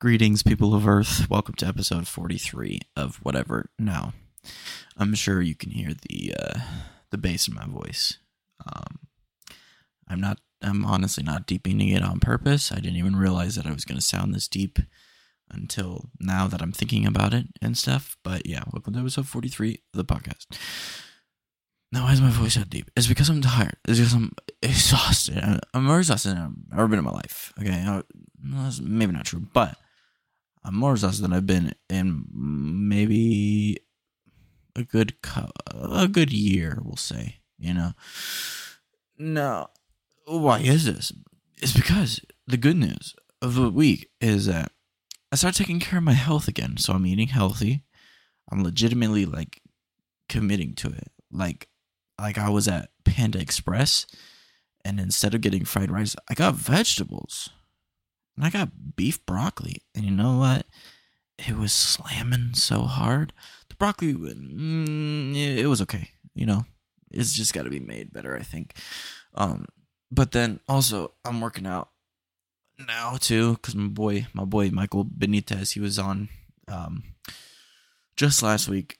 Greetings, people of Earth. Welcome to episode 43 of whatever. Now, I'm sure you can hear the uh, the bass in my voice. Um, I'm not. I'm honestly not deepening it on purpose. I didn't even realize that I was going to sound this deep until now that I'm thinking about it and stuff. But yeah, welcome to episode 43 of the podcast. Now, why is my voice so deep? It's because I'm tired. It's because I'm exhausted. I'm more exhausted than I've ever been in my life. Okay, uh, maybe not true, but I'm more exhausted than I've been in maybe a good a good year, we'll say. You know. No, why is this? It's because the good news of the week is that I started taking care of my health again. So I'm eating healthy. I'm legitimately like committing to it. Like like I was at Panda Express and instead of getting fried rice, I got vegetables. And I got beef broccoli. And you know what? It was slamming so hard. The broccoli, mm, it was okay. You know, it's just got to be made better, I think. Um, but then also, I'm working out now too because my boy, my boy Michael Benitez, he was on um, just last week,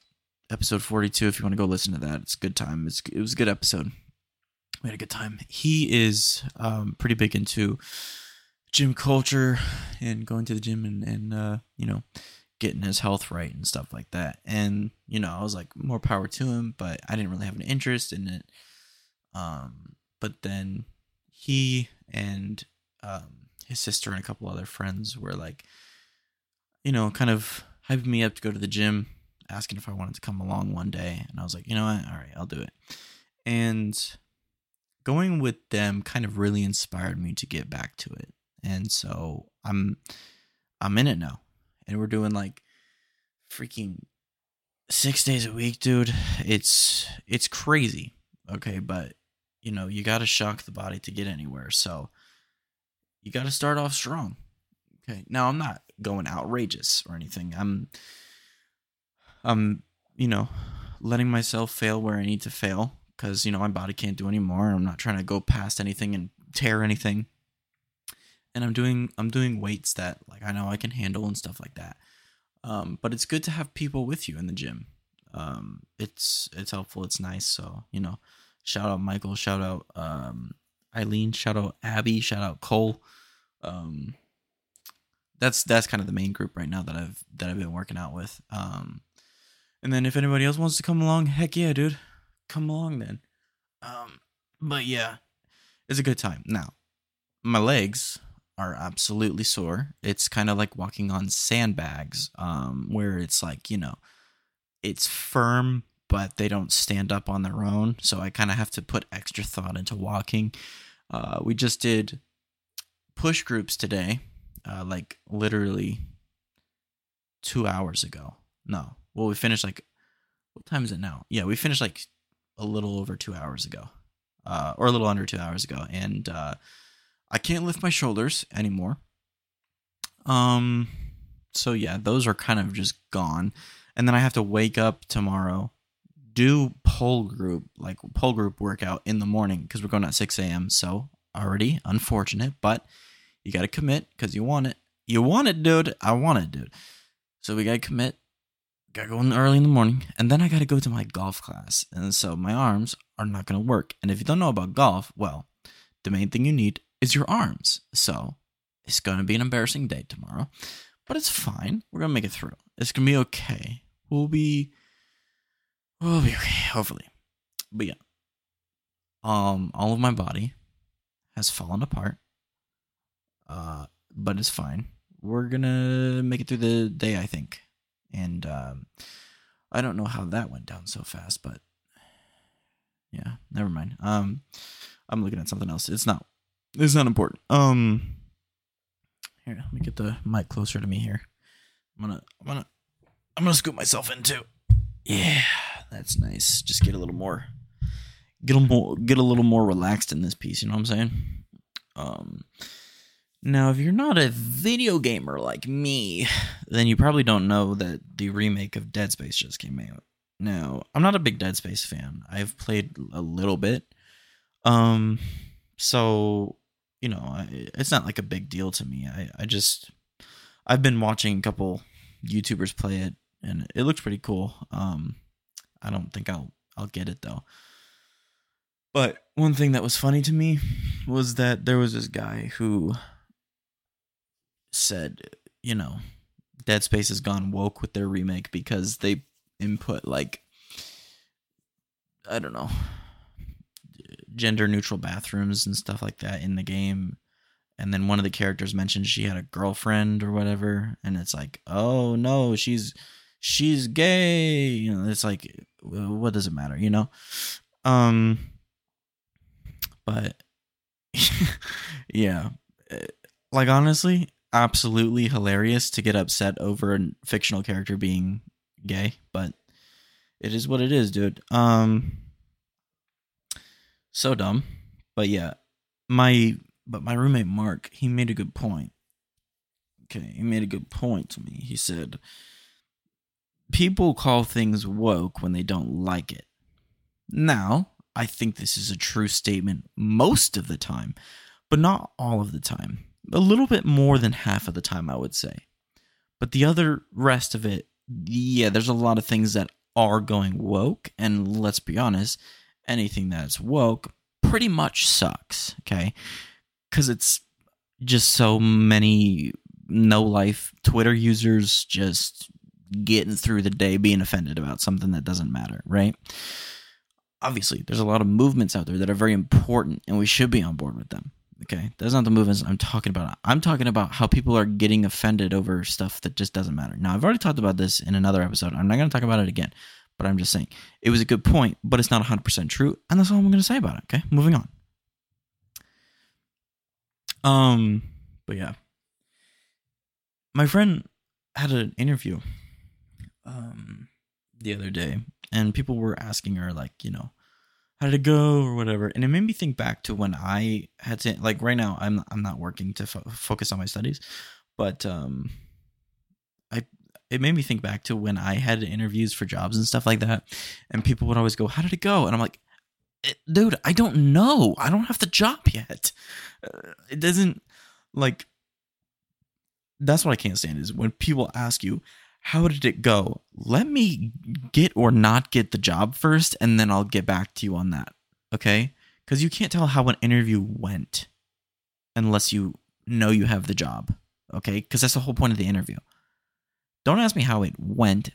episode 42. If you want to go listen to that, it's a good time. It's, it was a good episode. We had a good time. He is um, pretty big into gym culture and going to the gym and, and uh, you know, getting his health right and stuff like that. And, you know, I was like, more power to him, but I didn't really have an interest in it. Um, but then he and um, his sister and a couple other friends were like, you know, kind of hyping me up to go to the gym, asking if I wanted to come along one day. And I was like, you know what? All right, I'll do it. And going with them kind of really inspired me to get back to it and so I'm I'm in it now, and we're doing like freaking six days a week, dude. It's it's crazy. Okay, but you know you got to shock the body to get anywhere, so you got to start off strong. Okay, now I'm not going outrageous or anything. I'm I'm you know letting myself fail where I need to fail because you know my body can't do anymore. I'm not trying to go past anything and tear anything and I'm doing I'm doing weights that like I know I can handle and stuff like that. Um, but it's good to have people with you in the gym. Um, it's it's helpful. It's nice. So you know, shout out Michael. Shout out um, Eileen. Shout out Abby. Shout out Cole. Um, that's that's kind of the main group right now that I've that I've been working out with. Um, and then if anybody else wants to come along, heck yeah, dude, come along then. Um, but yeah, it's a good time. Now, my legs are absolutely sore. It's kind of like walking on sandbags, um, where it's like, you know, it's firm, but they don't stand up on their own. So I kind of have to put extra thought into walking. Uh, we just did push groups today, uh, like literally two hours ago. No, well, we finished like, what time is it now? Yeah, we finished like a little over two hours ago, uh, or a little under two hours ago. And, uh, I can't lift my shoulders anymore. Um, so yeah, those are kind of just gone. And then I have to wake up tomorrow, do pole group, like pole group workout in the morning because we're going at 6 a.m. So already unfortunate, but you got to commit because you want it. You want it, dude. I want it, dude. So we got to commit. Got to go in early in the morning. And then I got to go to my golf class. And so my arms are not going to work. And if you don't know about golf, well, the main thing you need is your arms. So it's going to be an embarrassing day tomorrow, but it's fine. We're going to make it through. It's going to be okay. We'll be, we'll be okay, hopefully. But yeah, um, all of my body has fallen apart. Uh, but it's fine. We're gonna make it through the day, I think. And um, I don't know how that went down so fast, but yeah, never mind. Um, I'm looking at something else. It's not it's not important. Um, here, let me get the mic closer to me here. I'm gonna, I'm gonna, I'm gonna scoop myself in too. Yeah, that's nice. Just get a little more, get a more, get a little more relaxed in this piece. You know what I'm saying? Um, now if you're not a video gamer like me, then you probably don't know that the remake of Dead Space just came out. Now, I'm not a big Dead Space fan. I've played a little bit. Um, so you know, it's not like a big deal to me. I, I just, I've been watching a couple YouTubers play it, and it looks pretty cool. Um, I don't think I'll I'll get it though. But one thing that was funny to me was that there was this guy who said, you know, Dead Space has gone woke with their remake because they input like I don't know gender neutral bathrooms and stuff like that in the game. And then one of the characters mentioned she had a girlfriend or whatever. And it's like oh no she's she's gay. You know it's like what does it matter you know? Um but yeah. Like honestly absolutely hilarious to get upset over a fictional character being gay but it is what it is dude. Um so dumb but yeah my but my roommate Mark, he made a good point. Okay, he made a good point to me. He said, People call things woke when they don't like it. Now, I think this is a true statement most of the time, but not all of the time. A little bit more than half of the time, I would say. But the other rest of it, yeah, there's a lot of things that are going woke, and let's be honest, anything that's woke pretty much sucks, okay? because it's just so many no life Twitter users just getting through the day being offended about something that doesn't matter, right? Obviously, there's a lot of movements out there that are very important and we should be on board with them. Okay. That's not the movements I'm talking about. I'm talking about how people are getting offended over stuff that just doesn't matter. Now, I've already talked about this in another episode. I'm not going to talk about it again, but I'm just saying it was a good point, but it's not 100% true. And that's all I'm going to say about it. Okay. Moving on. Um, but yeah, my friend had an interview um the other day, and people were asking her like, you know, how did it go or whatever, and it made me think back to when I had to like right now I'm I'm not working to fo- focus on my studies, but um, I it made me think back to when I had interviews for jobs and stuff like that, and people would always go, "How did it go?" And I'm like, eh, "Dude, I don't know. I don't have the job yet." Uh, it doesn't like that's what I can't stand is when people ask you, how did it go? Let me get or not get the job first, and then I'll get back to you on that. Okay? Because you can't tell how an interview went unless you know you have the job. Okay? Because that's the whole point of the interview. Don't ask me how it went.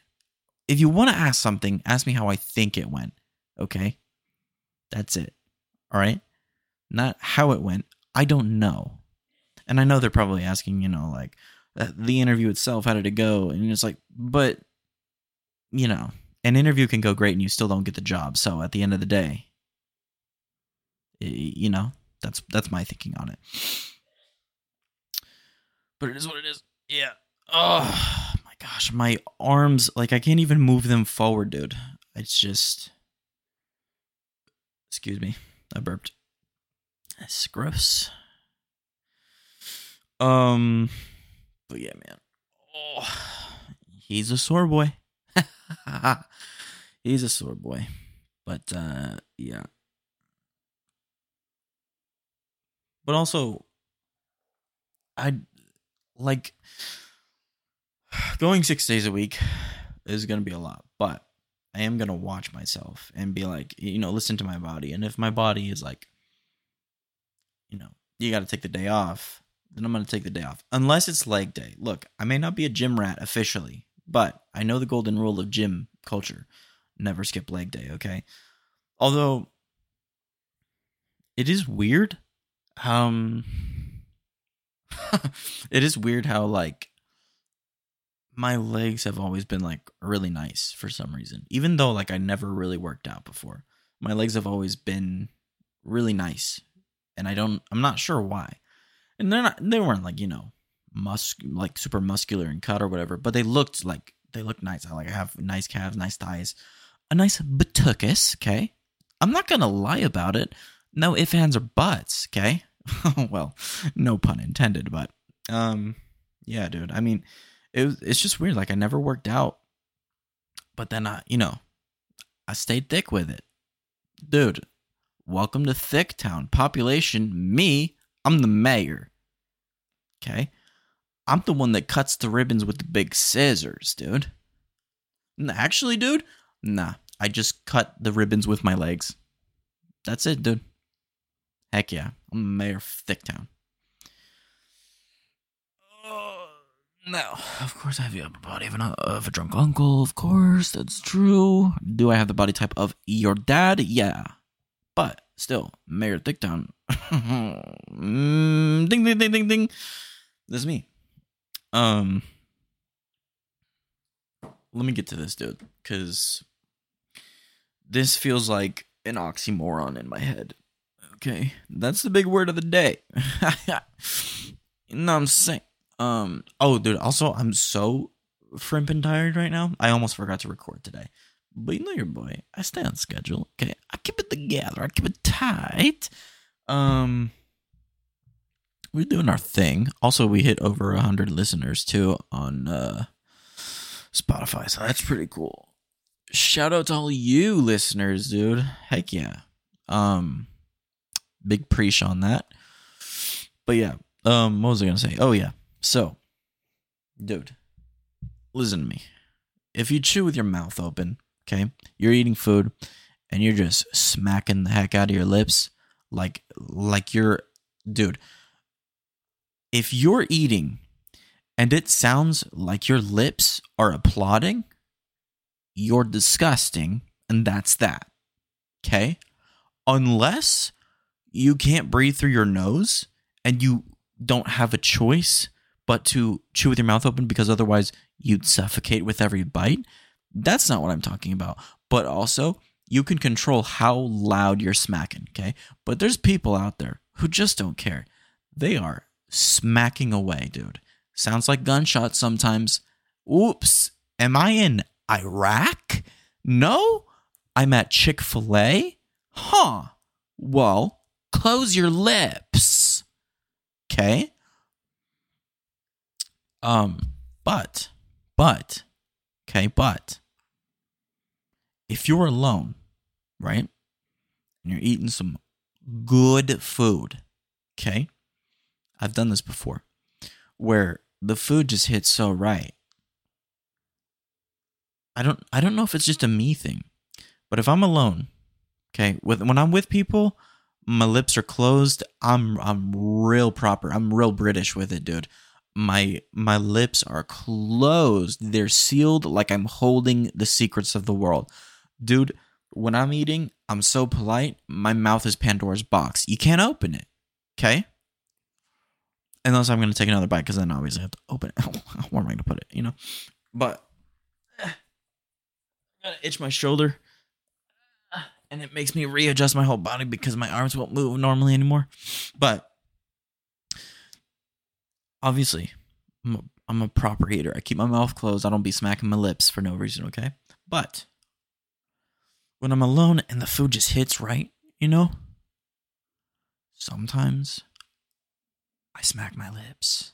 If you want to ask something, ask me how I think it went. Okay? That's it. All right? Not how it went. I don't know. And I know they're probably asking, you know, like uh, the interview itself, how did it go? And it's like, but you know, an interview can go great and you still don't get the job. So at the end of the day, you know, that's that's my thinking on it. But it is what it is. Yeah. Oh gosh, my arms like I can't even move them forward, dude. It's just Excuse me. I burped. That's gross. Um, but yeah, man. Oh, he's a sore boy. he's a sore boy. But uh, yeah. But also, I like going six days a week is going to be a lot, but I am going to watch myself and be like, you know, listen to my body. And if my body is like, you know, you got to take the day off, then I'm going to take the day off. Unless it's leg day. Look, I may not be a gym rat officially, but I know the golden rule of gym culture never skip leg day, okay? Although it is weird um it is weird how like my legs have always been like really nice for some reason. Even though like I never really worked out before. My legs have always been really nice and I don't I'm not sure why. And they're not they weren't like, you know, mus like super muscular and cut or whatever, but they looked like they looked nice. I like I have nice calves, nice thighs, a nice buttuckus, okay? I'm not gonna lie about it. No ifs, ands, or buts, okay? well, no pun intended, but um yeah, dude. I mean, it was, it's just weird. Like I never worked out, but then I, you know, I stayed thick with it, dude. Welcome to Thick Town. Population, me, I'm the mayor. Okay. I'm the one that cuts the ribbons with the big scissors, dude. Actually, dude, nah. I just cut the ribbons with my legs. That's it, dude. Heck yeah. I'm mayor of Thicktown. Uh, no, of course I have the body of, an, of a drunk uncle. Of course, that's true. Do I have the body type of your dad? Yeah. But still, Mayor Thicktown. mm, ding, ding, ding, ding, ding. This is me. Um, let me get to this, dude, because this feels like an oxymoron in my head. Okay, that's the big word of the day. you know what I'm saying? Um. Oh, dude. Also, I'm so frimping tired right now. I almost forgot to record today. But you know your boy. I stay on schedule. Okay, I keep it together. I keep it tight. Um we're doing our thing. Also, we hit over a hundred listeners too on uh, Spotify, so that's pretty cool. Shout out to all you listeners, dude. Heck yeah. Um, big preach on that. But yeah, um, what was I gonna say? Oh yeah. So, dude, listen to me. If you chew with your mouth open, okay, you're eating food, and you're just smacking the heck out of your lips, like like you're, dude if you're eating and it sounds like your lips are applauding, you're disgusting, and that's that. Okay? Unless you can't breathe through your nose and you don't have a choice but to chew with your mouth open because otherwise you'd suffocate with every bite. That's not what I'm talking about. But also, you can control how loud you're smacking, okay? But there's people out there who just don't care. They are smacking away, dude. Sounds like gunshots sometimes. Oops. Am I in Iraq? No? I'm at Chick fil A? Huh. Well, close your lips. Okay? Um, but, but, okay, but, if you're alone, right, and you're eating some good food, okay, I've done this before where the food just hits so right. I don't I don't know if it's just a me thing. But if I'm alone, okay, with when I'm with people, my lips are closed. I'm I'm real proper. I'm real British with it, dude. My my lips are closed. They're sealed like I'm holding the secrets of the world. Dude, when I'm eating, I'm so polite. My mouth is Pandora's box. You can't open it. Okay? unless I'm going to take another bite because then obviously I have to open it. Where am I going to put it? You know, but I gotta itch my shoulder, and it makes me readjust my whole body because my arms won't move normally anymore. But obviously, I'm a, I'm a proper eater. I keep my mouth closed. I don't be smacking my lips for no reason. Okay, but when I'm alone and the food just hits right, you know, sometimes I smack my lips.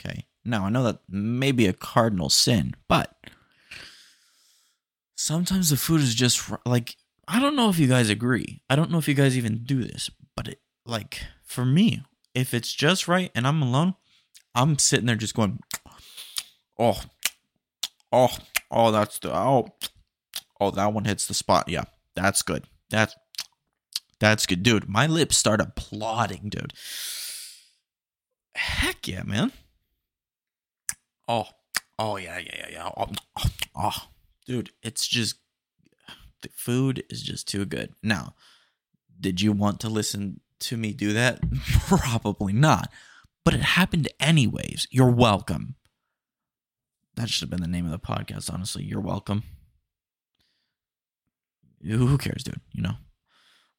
Okay. Now, I know that may be a cardinal sin, but sometimes the food is just like, I don't know if you guys agree. I don't know if you guys even do this, but it, like, for me, if it's just right and I'm alone, I'm sitting there just going, oh, oh, oh, that's the, oh, oh, that one hits the spot. Yeah, that's good. That's, that's good. Dude, my lips start applauding, dude. Heck yeah, man. Oh, oh yeah, yeah, yeah, yeah. Oh, oh, oh, dude, it's just the food is just too good. Now, did you want to listen to me do that? Probably not. But it happened anyways. You're welcome. That should have been the name of the podcast, honestly. You're welcome. Who cares, dude? You know,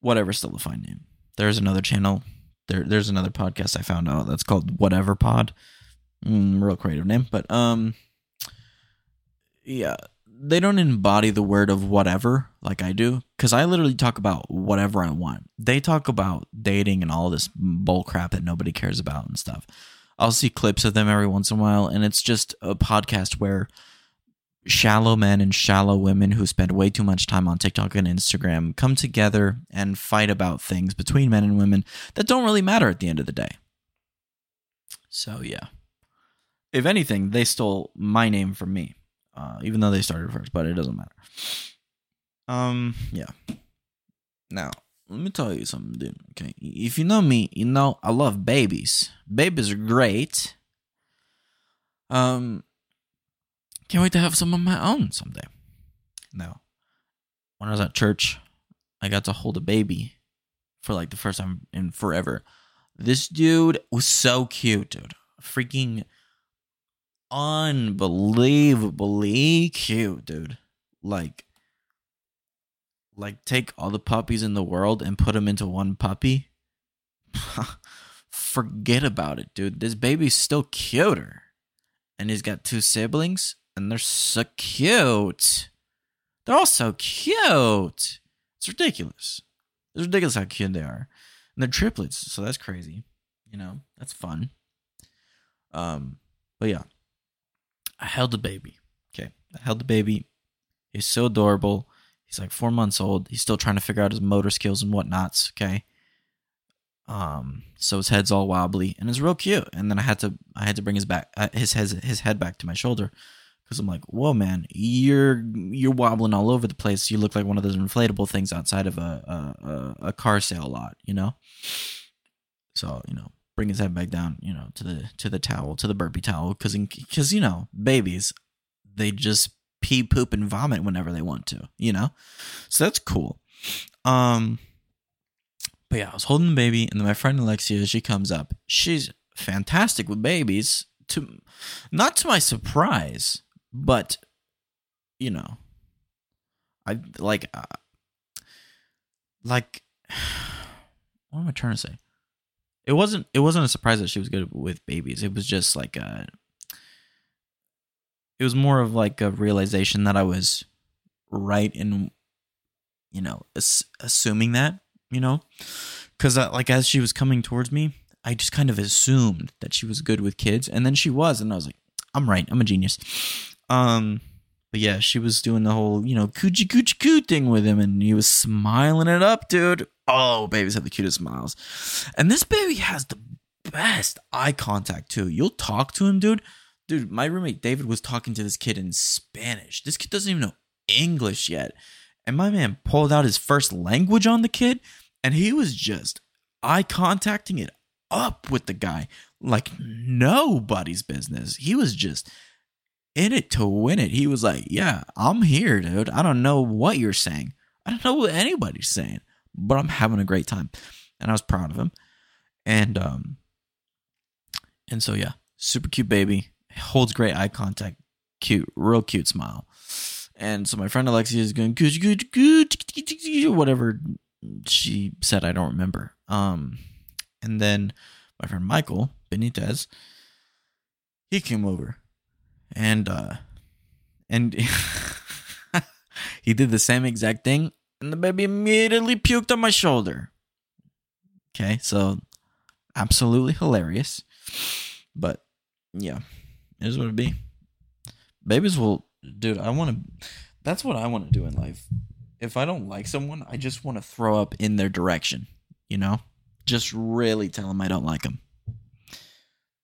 whatever, still a fine name. There's another channel there, there's another podcast I found out that's called Whatever Pod. Mm, real creative name, but um, yeah, they don't embody the word of whatever like I do, because I literally talk about whatever I want. They talk about dating and all this bull crap that nobody cares about and stuff. I'll see clips of them every once in a while, and it's just a podcast where shallow men and shallow women who spend way too much time on TikTok and Instagram come together and fight about things between men and women that don't really matter at the end of the day. So, yeah. if anything, they stole my name from me, uh, even though they started first. But it doesn't matter. Um, yeah. Now, let me tell you something, dude. Okay, if you know me, you know I love babies. Babies are great. Um, can't wait to have some of my own someday. Now, when I was at church, I got to hold a baby for like the first time in forever. This dude was so cute, dude. Freaking unbelievably cute, dude. Like, like take all the puppies in the world and put them into one puppy. Forget about it, dude. This baby's still cuter. And he's got two siblings, and they're so cute. They're all so cute. It's ridiculous. It's ridiculous how cute they are. And they're triplets, so that's crazy. You know, that's fun. Um, but yeah. I held the baby. Okay. I held the baby. He's so adorable. He's like four months old. He's still trying to figure out his motor skills and whatnots. Okay. Um, so his head's all wobbly and it's real cute. And then I had to, I had to bring his back, uh, his head, his head back to my shoulder because I'm like, whoa, man, you're you're wobbling all over the place. You look like one of those inflatable things outside of a a, a car sale lot, you know. So you know, bring his head back down, you know, to the to the towel, to the burpee towel, because because you know, babies, they just pee, poop, and vomit whenever they want to, you know. So that's cool. Um, but yeah, I was holding the baby, and then my friend Alexia, she comes up. She's fantastic with babies. To not to my surprise, but you know, I like uh, like what am I trying to say? It wasn't it wasn't a surprise that she was good with babies. It was just like a it was more of like a realization that I was right in you know, ass- assuming that, you know, cuz like as she was coming towards me, I just kind of assumed that she was good with kids and then she was and I was like, I'm right. I'm a genius. Um but yeah, she was doing the whole, you know, coochie coochie coo thing with him, and he was smiling it up, dude. Oh, babies have the cutest smiles. And this baby has the best eye contact, too. You'll talk to him, dude. Dude, my roommate David was talking to this kid in Spanish. This kid doesn't even know English yet. And my man pulled out his first language on the kid, and he was just eye contacting it up with the guy like nobody's business. He was just in it to win it. He was like, Yeah, I'm here, dude. I don't know what you're saying. I don't know what anybody's saying, but I'm having a great time. And I was proud of him. And um and so yeah, super cute baby. Holds great eye contact. Cute, real cute smile. And so my friend Alexia is going good, good, good, whatever she said. I don't remember. Um, and then my friend Michael Benitez, he came over and uh and he did the same exact thing and the baby immediately puked on my shoulder. Okay so absolutely hilarious. But yeah it is what it be. Babies will dude i want to that's what i want to do in life. If i don't like someone i just want to throw up in their direction you know? Just really tell them i don't like them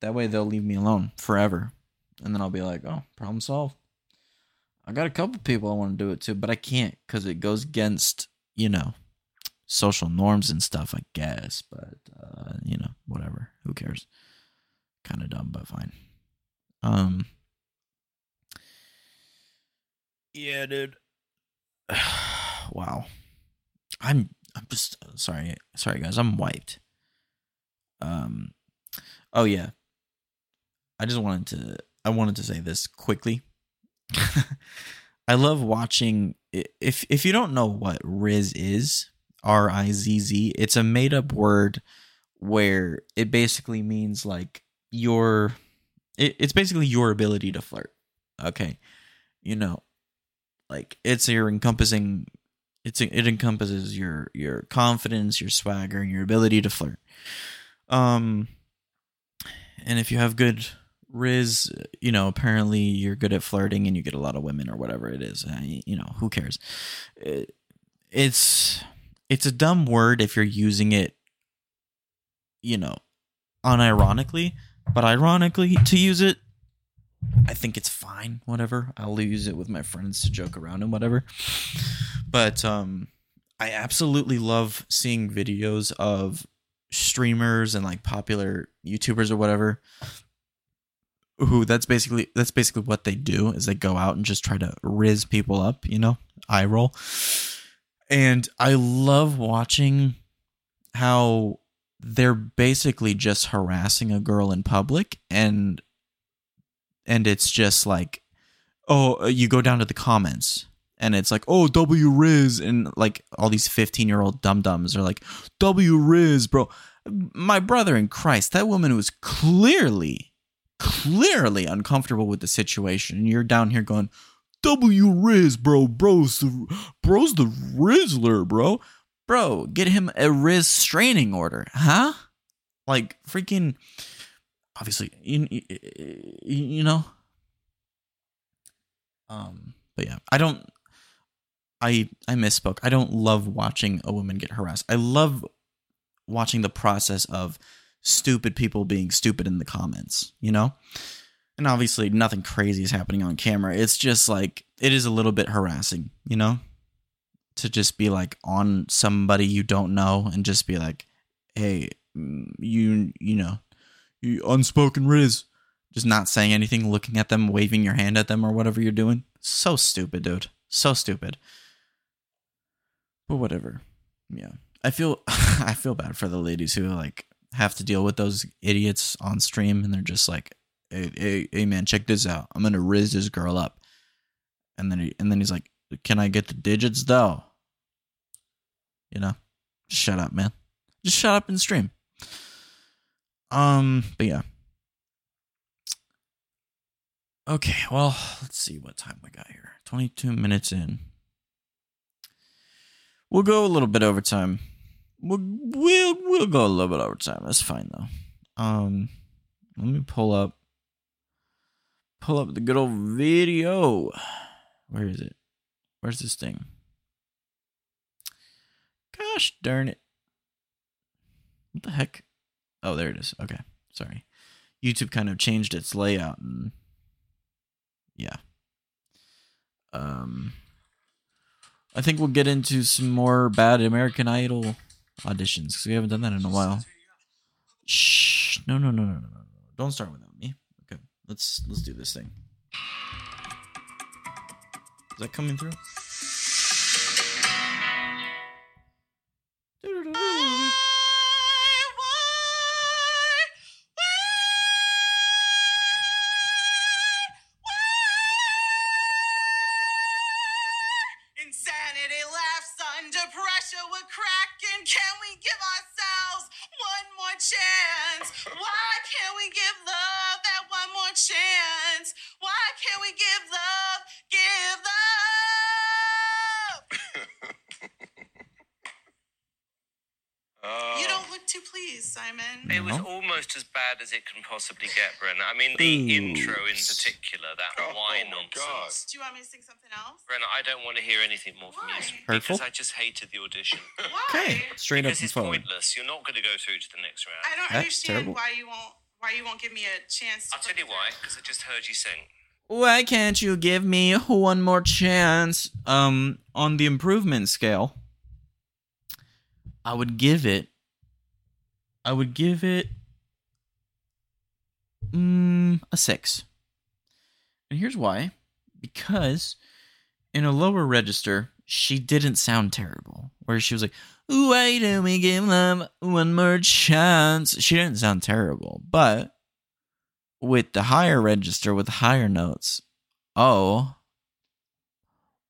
that way they'll leave me alone forever and then I'll be like, oh, problem solved. I got a couple people I want to do it to, but I can't because it goes against, you know, social norms and stuff, I guess. But, uh, you know, whatever. Who cares? Kind of dumb, but fine. Um, yeah, dude. wow. I'm, I'm just sorry. Sorry, guys. I'm wiped. Um, oh, yeah. I just wanted to I wanted to say this quickly. I love watching if if you don't know what Rizz is, R I Z Z, it's a made up word where it basically means like your it, it's basically your ability to flirt. Okay. You know, like it's your encompassing it's it encompasses your your confidence, your swagger, and your ability to flirt. Um and if you have good Rizz, you know, apparently you're good at flirting and you get a lot of women or whatever it is. Uh, you know, who cares? It, it's it's a dumb word if you're using it, you know, unironically. But ironically, to use it, I think it's fine, whatever. I'll use it with my friends to joke around and whatever. But um I absolutely love seeing videos of streamers and like popular YouTubers or whatever who that's basically that's basically what they do is they go out and just try to rizz people up, you know, eye roll. And I love watching how they're basically just harassing a girl in public and and it's just like oh uh, you go down to the comments and it's like oh w rizz and like all these 15 year old dum dums are like w rizz bro my brother in christ that woman was clearly clearly uncomfortable with the situation and you're down here going w rizz bro bro's the bro's the rizzler bro. Bro get him a rizz straining order huh? Like freaking obviously you, you, you know? Um but yeah i don't i i misspoke. I don't love watching a woman get harassed. I love watching the process of stupid people being stupid in the comments you know? And obviously nothing crazy is happening on camera. It's just like it is a little bit harassing you know? To just be like on somebody you don't know and just be like hey you you know you unspoken rizz. Just not saying anything looking at them waving your hand at them or whatever you're doing. So stupid dude. So stupid. But whatever. Yeah. I feel i feel bad for the ladies who like have to deal with those idiots on stream and they're just like hey, hey, hey man check this out i'm gonna rizz this girl up and then he, and then he's like can i get the digits though you know shut up man just shut up and stream um, but yeah. Okay, well, let's see what time we got here. 22 minutes in. We'll go a little bit over time. We'll we'll we'll go a little bit over time. That's fine though. Um, let me pull up pull up the good old video. Where is it? Where's this thing? Gosh darn it. What the heck? Oh, there it is. Okay. Sorry. YouTube kind of changed its layout and yeah. Um I think we'll get into some more bad American Idol auditions because we haven't done that in a while. Shh. No, no, no, no, no, no. Don't start without me. Okay. Let's let's do this thing. Is that coming through? As it can possibly get, Brenna. I mean, the Ooh. intro in particular, that Oh, wine my nonsense. Do you want me to sing something else? Brenna, I don't want to hear anything more from you. Why? Hurtful? Because I just hated the audition. Why? Okay. Straight up because and it's forward. pointless. You're not going to go through to the next round. I don't That's understand terrible. why you won't why you won't give me a chance. To I'll tell you why. Because I just heard you sing. Why can't you give me one more chance? Um, on the improvement scale, I would give it. I would give it. Mm, a six. And here's why: because in a lower register, she didn't sound terrible. Where she was like, "Why don't we give them one more chance?" She didn't sound terrible, but with the higher register with higher notes. Oh,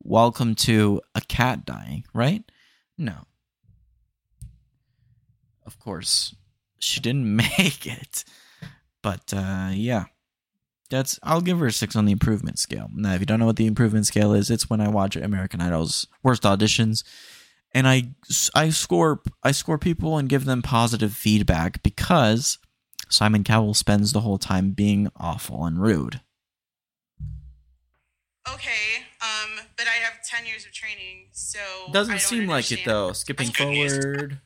welcome to a cat dying, right? No. Of course, she didn't make it. But uh yeah. That's I'll give her a 6 on the improvement scale. Now, if you don't know what the improvement scale is, it's when I watch American Idol's worst auditions and I I score I score people and give them positive feedback because Simon Cowell spends the whole time being awful and rude. Okay, um, but I have ten years of training, so Doesn't don't seem like it though. Skipping That's good news. forward.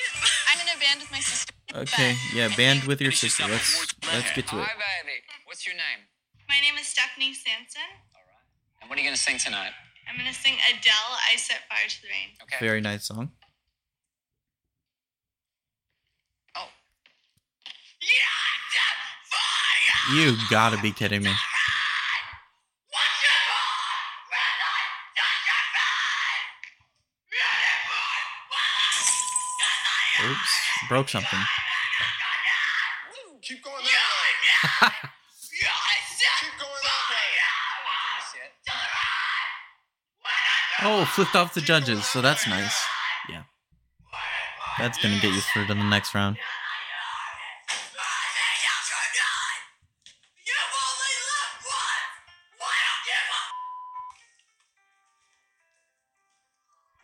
I'm in a band with my sister. Okay, yeah, band with your sister. Let's let's get to it. Hi, baby. What's your name? My name is Stephanie Sanson. All right. And what are you going to sing tonight? I'm gonna sing Adele, I Set Fire to the Rain. Okay. Very nice song. Oh. You gotta be kidding me. Oops, broke something. Keep going that way. Keep going that way. Oh, flipped off the judges, so that's nice. Yeah. That's gonna get you through to the next round.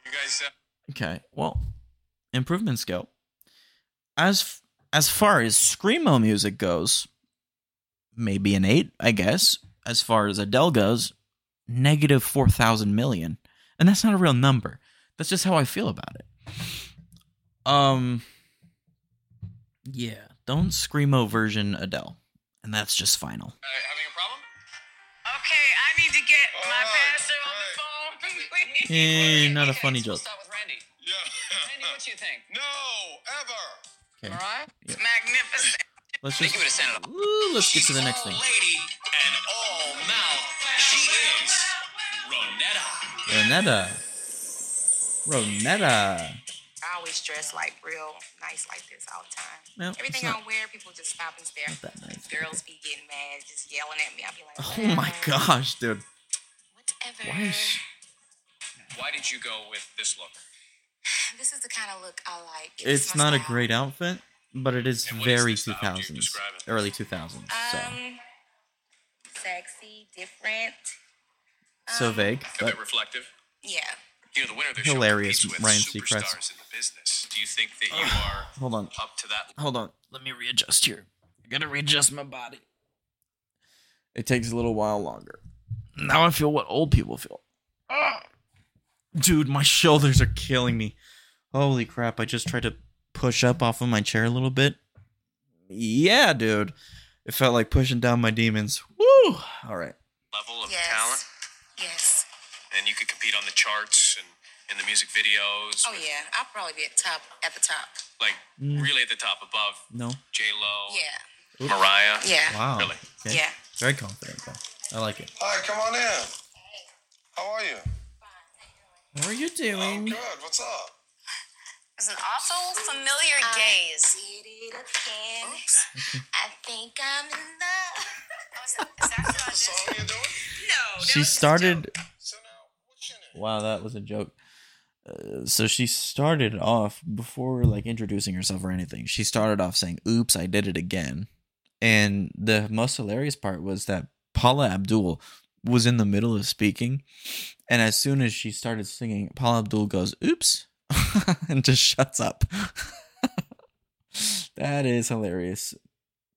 You guys, uh, Okay, well, improvement skill. As f- as far as screamo music goes, maybe an eight, I guess. As far as Adele goes, negative four thousand million, and that's not a real number. That's just how I feel about it. Um, yeah, don't screamo version Adele, and that's just final. uh, having a problem? Okay, I need to get my All right, pastor on the phone, please. Eh, not a Okay, funny so We'll joke. start with Randy. Yeah. Randy, what you think? no, ever. Okay, All right. Magnificent. let's I just you would have sent it. Ooh, let's get to the next all thing. lady and all mouth. She is Ronetta. Ronetta. Ronetta. I always dress like real nice like this all the time. No, Everything not- I wear, people just stop and stare. Not that nice. Girls be getting mad, just yelling at me. I'll be like, Oh my gosh, dude. Whatever. Why is she- Why did you go with this look? This is the kind of look I like. It's my not a great outfit, but it is And what is very this style? How would you 2000s, early 2000s. So, Um, sexy, different. so um, vague, A but bit reflective. Yeah. You know, the winner of the Hilarious, show with Ryan Seacrest. superstars in the business. Do you think that you are hold on, up to that? hold on. Let me readjust here. I gotta readjust my body. It takes a little while longer. Now I feel what old people feel. Ah. Dude, my shoulders are killing me. Holy crap! I just tried to push up off of my chair a little bit. Yeah, dude. It felt like pushing down my demons. Woo! All right. level of Yes. talent, Yes. and you could compete on the charts and in the music videos. Oh yeah, I'll probably be at top at the top. like Mm. really at the top, above No. J Lo, Yeah. Mariah. Yeah. Wow. Really? Okay. Yeah. Very confident though. I like it. Hi, come on in. How are you? How are you I'm doing? good. What's up? It's an awful familiar I gaze. did it again. I think I'm in love. Is that for What song you doing? No. She started. So now, what's your name? Wow, that was a joke. Uh, so she started off before like introducing herself or anything. She started off saying, "Oops, I did it again." And the most hilarious part was that Paula Abdul was in the middle of speaking, and as soon as she started singing, Paul Abdul goes, "Oops," and just shuts up. that is hilarious.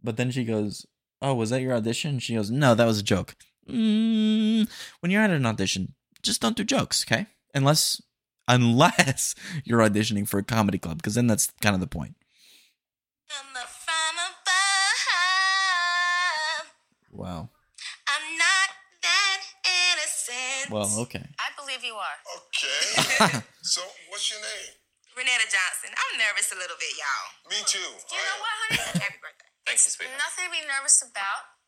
But then she goes, "Oh, was that your audition?" She goes, "No, that was a joke." Mm, when you're at an audition, just don't do jokes, okay? Unless unless you're auditioning for a comedy club, because then that's kind of the point. I'm a from above. Wow. Well, okay. I believe you are. Okay. so, what's your name? Renetta Johnson. I'm nervous a little bit, y'all. Me too. You know what, honey? Happy birthday. Thank you, sweetheart. Nothing to be nervous about.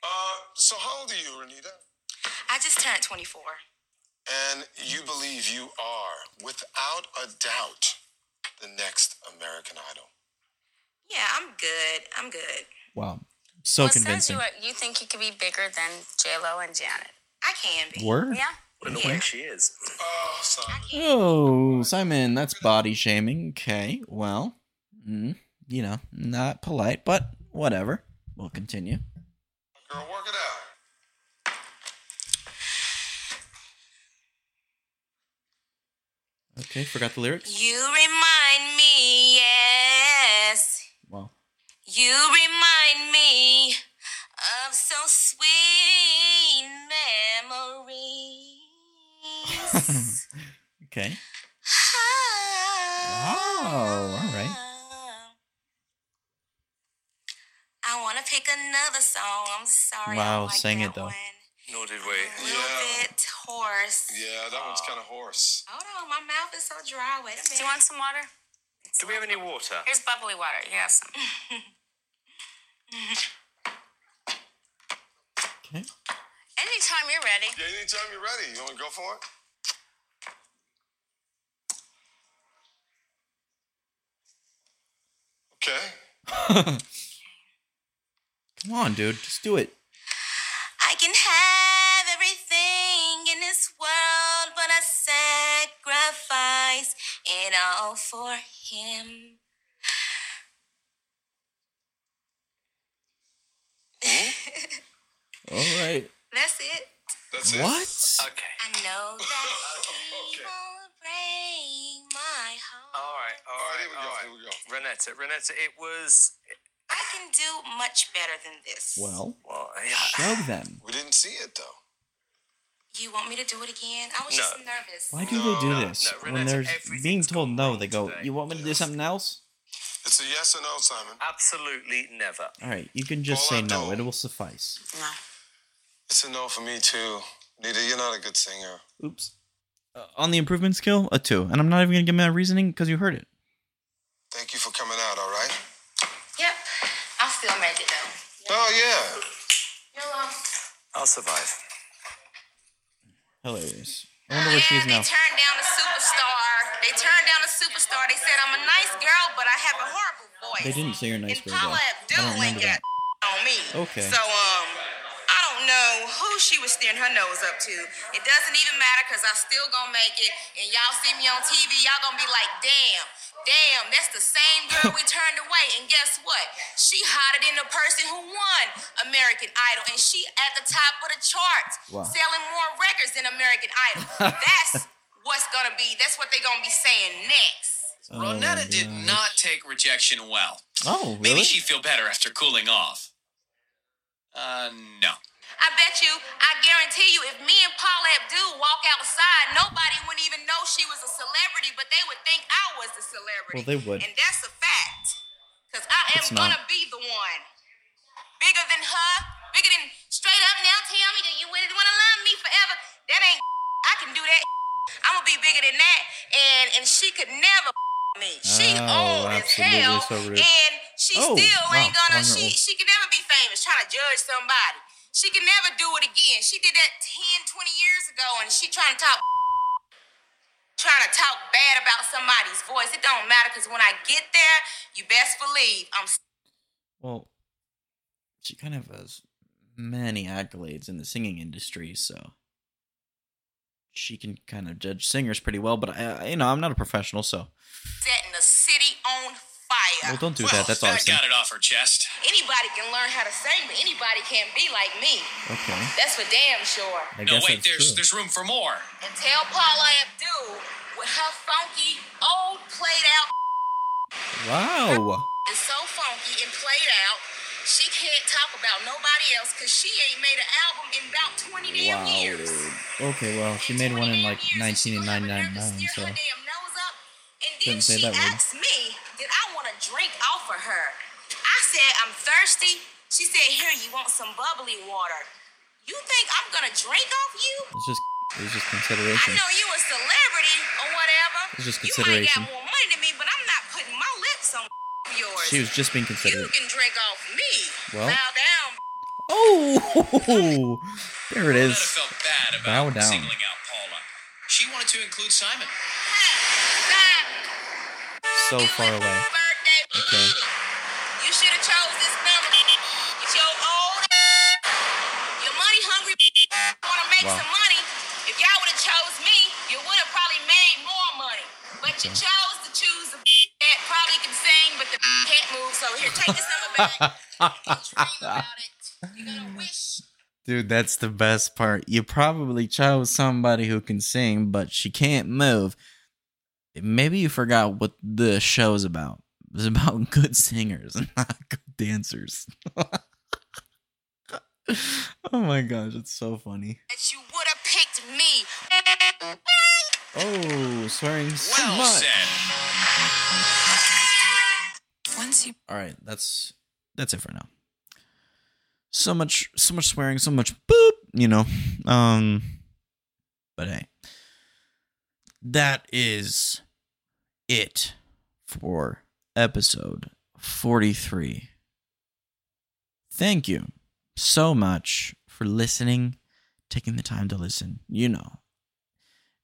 Uh, so how old are you, Renita? I just turned 24. And you believe you are, without a doubt, the next American Idol. Yeah, I'm good. I'm good. Wow. So well, convincing. says you, you think you could be bigger than J Lo and Janet. I can be. Word? Yeah. Yeah. she is. Oh, son. Oh, Simon, that's body shaming. Okay, well, mm, you know, not polite, but whatever. We'll continue. Girl, work it out. Okay, forgot the lyrics? You remind me, yes. Wow. You remind me of so sweet memories. okay. oh, all right. I want to pick another song. I'm sorry. I Wow, don't like sang it, though. One. Nor did A little Yeah. bit hoarse. Yeah, that one's kind of hoarse. Hold on, my mouth is so dry. Wait a minute. Do you want some water? Do we have any water? Here's bubbly water. You have some. Okay. Anytime you're ready. Yeah, anytime you're ready. You want to go for it? Okay. Come on, dude. Just do it. I can have everything in this world, but I sacrifice it all for him. All right. That's it. That's it. What? Okay. I know that he won't break my heart. All right. All All right, right. here we go. all Here we go. Renetta, Renetta, it was. I can do much better than this. Well, Well, yeah. show them. We didn't see it though. You want me to do it again? I was No. just nervous. Why do they do No, this? no, when they're being told no, they go, today. You want me to do something else? It's a yes or no, Simon. Absolutely never. All right, you can just All say no. It will suffice. No. It's a no for me too. Nita, you're not a good singer. Oops. Uh, on the improvement skill, a two. And I'm not even going to give my reasoning because you heard it. Thank you for coming out. All right. Yep. I'll still make it though. Oh yeah. You're welcome. I'll survive. Hilarious. I wonder where she is Yeah, now. They turned down the superstar. They turned down the superstar. They said I'm a nice girl, but I have a horrible voice. They didn't say you're a nice and girl, though. Paula I Abdul don't ain't remember got on me. Okay. So um, I don't know who she was steering her nose up to. It doesn't even matter because I still gonna make it. And y'all see me on TV, y'all gonna be like, damn. Damn, that's the same girl we turned away. And guess what? She hotter than the person who won American Idol. And she at the top of the charts. Wow. Selling more records than American Idol. That's what's gonna be, that's what they gonna be saying next. Oh, Ronetta did not take rejection well. Oh, Maybe she'd feel better after cooling off. Uh, no. I bet you, I guarantee you, if me and Paula Abdul walk outside, nobody wouldn't even know she was a celebrity, but they would think I was the celebrity. Well, they would. And that's a fact. Because I am gonna be the one. Bigger than her, bigger than straight up now, tell me that you wouldn't wanna love me forever. That ain't I can do that. I'm gonna be bigger than that. And and she could never me. She Oh, old as hell. so. And she Oh, still ain't wow, gonna she she can never be famous trying to judge somebody. She can never do it again. She did that 10, 20 years ago and she trying to talk trying to talk bad about somebody's voice. It don't matter because when I get there, you best believe I'm Well, she kind of has many accolades in the singing industry, so she can kind of judge singers pretty well. But I, you know, I'm not a professional, so setting the city on fire. well, don't do well, that. That's that awesome. got it off her chest. Anybody can learn how to sing, but anybody can't be like me. Okay, That's for damn sure. I no, guess wait, there's true. there's room for more. And tell Paula Abdul with her funky, old, played out Wow. is so funky and played out. She can't talk about nobody else because she ain't made an album in about 20 damn Wow, years. dude. Okay, well, she made one in like 1999, so And then Couldn't say she that word. asked me, did I want to drink off of her? I said, I'm thirsty. She said, here, you want some bubbly water. You think I'm going to drink off you? it's just it's just consideration. I know you a celebrity or whatever. It's just consideration. You consideration. might got more money than me, but I'm not putting my lips on yours. She was just being considerate. you can drink off me. Well. Bow down. Oh, there it Ronetta felt bad Bow down. singling out Paula. She wanted to include Simon. So far away. Okay. Chose to choose that probably can sing, but the can't move. So here, take this number back. and dream about it. You're gonna wish. Dude, that's the best part. You probably chose somebody who can sing, but she can't move. Maybe you forgot what the show's about. It's about good singers and not good dancers. oh my gosh, it's so funny. That you Oh, swearing so Well much. said. Once you All right, that's that's it for now. so much so much swearing, so much boop, you know. Um but hey. That is it for episode 43. Thank you so much for listening, taking the time to listen. You know,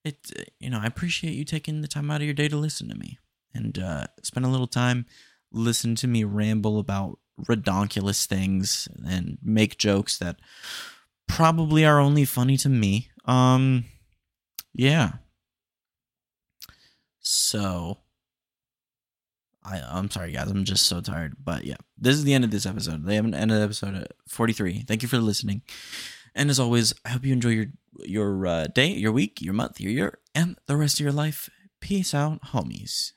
it you know, I appreciate you taking the time out of your day to listen to me and uh spend a little time listen to me ramble about redonkulous things and make jokes that probably are only funny to me. Um yeah. So I I'm sorry guys, I'm just so tired. But yeah, this is the end of this episode. They haven't ended episode uh, 43. Thank you for listening. And as always, I hope you enjoy your your uh, day, your week, your month, your year, and the rest of your life. Peace out, homies.